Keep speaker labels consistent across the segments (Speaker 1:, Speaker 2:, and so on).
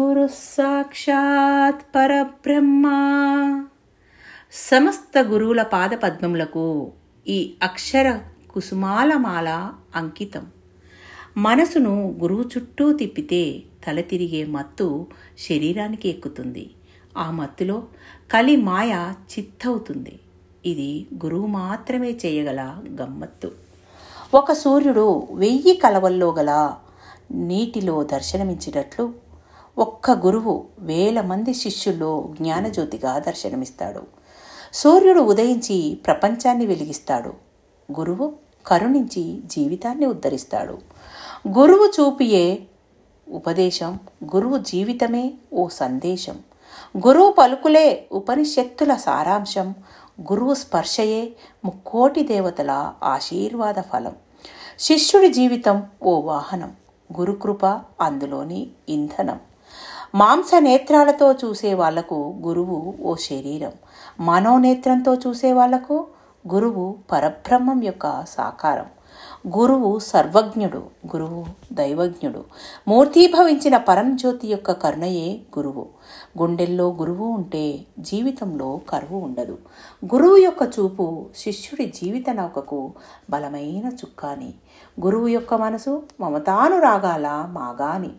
Speaker 1: గురు సాక్షాత్ పరబ్రహ్మ. సమస్త గురువుల పాదపద్మములకు ఈ అక్షర కుసుమాలమాల అంకితం. మనసును గురువు చుట్టూ తిప్పితే తల తిరిగే మత్తు శరీరానికి ఎక్కుతుంది. ఆ మత్తులో కలి మాయ చిత్తవుతుంది. ఇది గురువు మాత్రమే చేయగల గమ్మత్తు. ఒక సూర్యుడు వెయ్యి కలవల్లో గల నీటిలో దర్శనమించినట్లు ఒక్క గురువు వేల మంది శిష్యుల్లో జ్ఞానజ్యోతిగా దర్శనమిస్తాడు. సూర్యుడు ఉదయించి ప్రపంచాన్ని వెలిగిస్తాడు. గురువు కరుణించి జీవితాన్ని ఉద్ధరిస్తాడు. గురువు చూపియే ఉపదేశం గురువు జీవితమే ఓ సందేశం. గురువు పలుకులే ఉపనిషత్తుల సారాంశం గురువు స్పర్శయే ముక్కోటి దేవతల ఆశీర్వాద ఫలం. శిష్యుడి జీవితం ఓ వాహనం గురుకృప అందులోని ఇంధనం. మాంస నేత్రాలతో చూసే వాళ్ళకు గురువు ఓ శరీరం. మనోనేత్రంతో చూసే వాళ్ళకు గురువు పరబ్రహ్మం యొక్క సాకారం. గురువు సర్వజ్ఞుడు గురువు దైవజ్ఞుడు. మూర్తీభవించిన పరంజ్యోతి యొక్క కరుణయే గురువు. గుండెల్లో గురువు ఉంటే జీవితంలో కరువు ఉండదు. గురువు యొక్క చూపు శిష్యుడి జీవిత నౌకకు బలమైన చుక్కాని. గురువు యొక్క మనసు మమతానురాగాల మాగాని.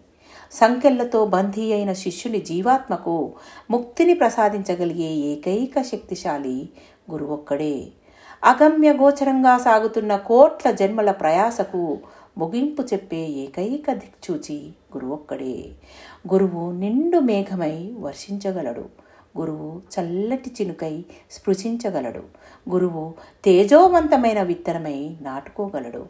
Speaker 1: సంఖ్యలతో బందీ అయిన శిష్యుని జీవాత్మకు ముక్తిని ప్రసాదించగలిగే ఏకైక శక్తిశాలి గురువొక్కడే. అగమ్య గోచరంగా సాగుతున్న కోట్ల జన్మల ప్రయాసకు ముగింపు చెప్పే ఏకైక దిక్చూచి గురువొక్కడే. గురువు నిండు మేఘమై వర్షించగలడు. గురువు చల్లటి చినుకై స్పృశించగలడు. గురువు తేజోవంతమైన విత్తనమై నాటుకోగలడు.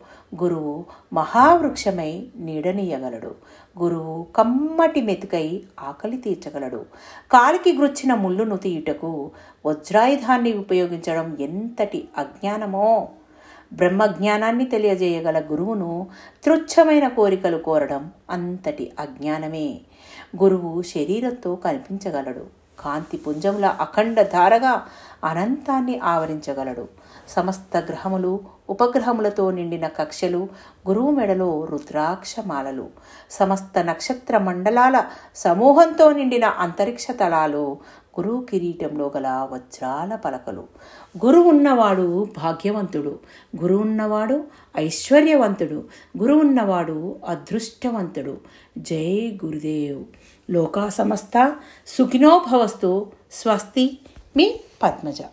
Speaker 1: గురువు మహావృక్షమై నీడనీయగలడు. గురువు కమ్మటి మెతుకై ఆకలి తీర్చగలడు. కాలికి గుచ్చిన ముళ్ళును తీయుటకు వజ్రాయుధాన్ని ఉపయోగించడం ఎంతటి అజ్ఞానమో! బ్రహ్మజ్ఞానాన్ని తెలియజేయగల గురువును తృచ్ఛమైన కోరికలు కోరడం అంతటి అజ్ఞానమే! గురువు శరీరంతో కనిపించగలడు కాంతి పుంజముల అఖండ ధారగా అనంతాన్ని ఆవరించగలడు. సమస్త గ్రహములు ఉపగ్రహములతో నిండిన కక్షలు గురువు మెడలో రుద్రాక్షమాలలు. సమస్త నక్షత్ర మండలాల సమూహంతో నిండిన అంతరిక్ష తలాలు గురువు కిరీటంలో గల వజ్రాల పలకలు. గురువు ఉన్నవాడు భాగ్యవంతుడు. గురువు ఉన్నవాడు ఐశ్వర్యవంతుడు. గురువు ఉన్నవాడు అదృష్టవంతుడు. జై గురుదేవ్. లోకా సమస్త సుఖినోభవస్తు స్వస్తి మీ పద్మజ.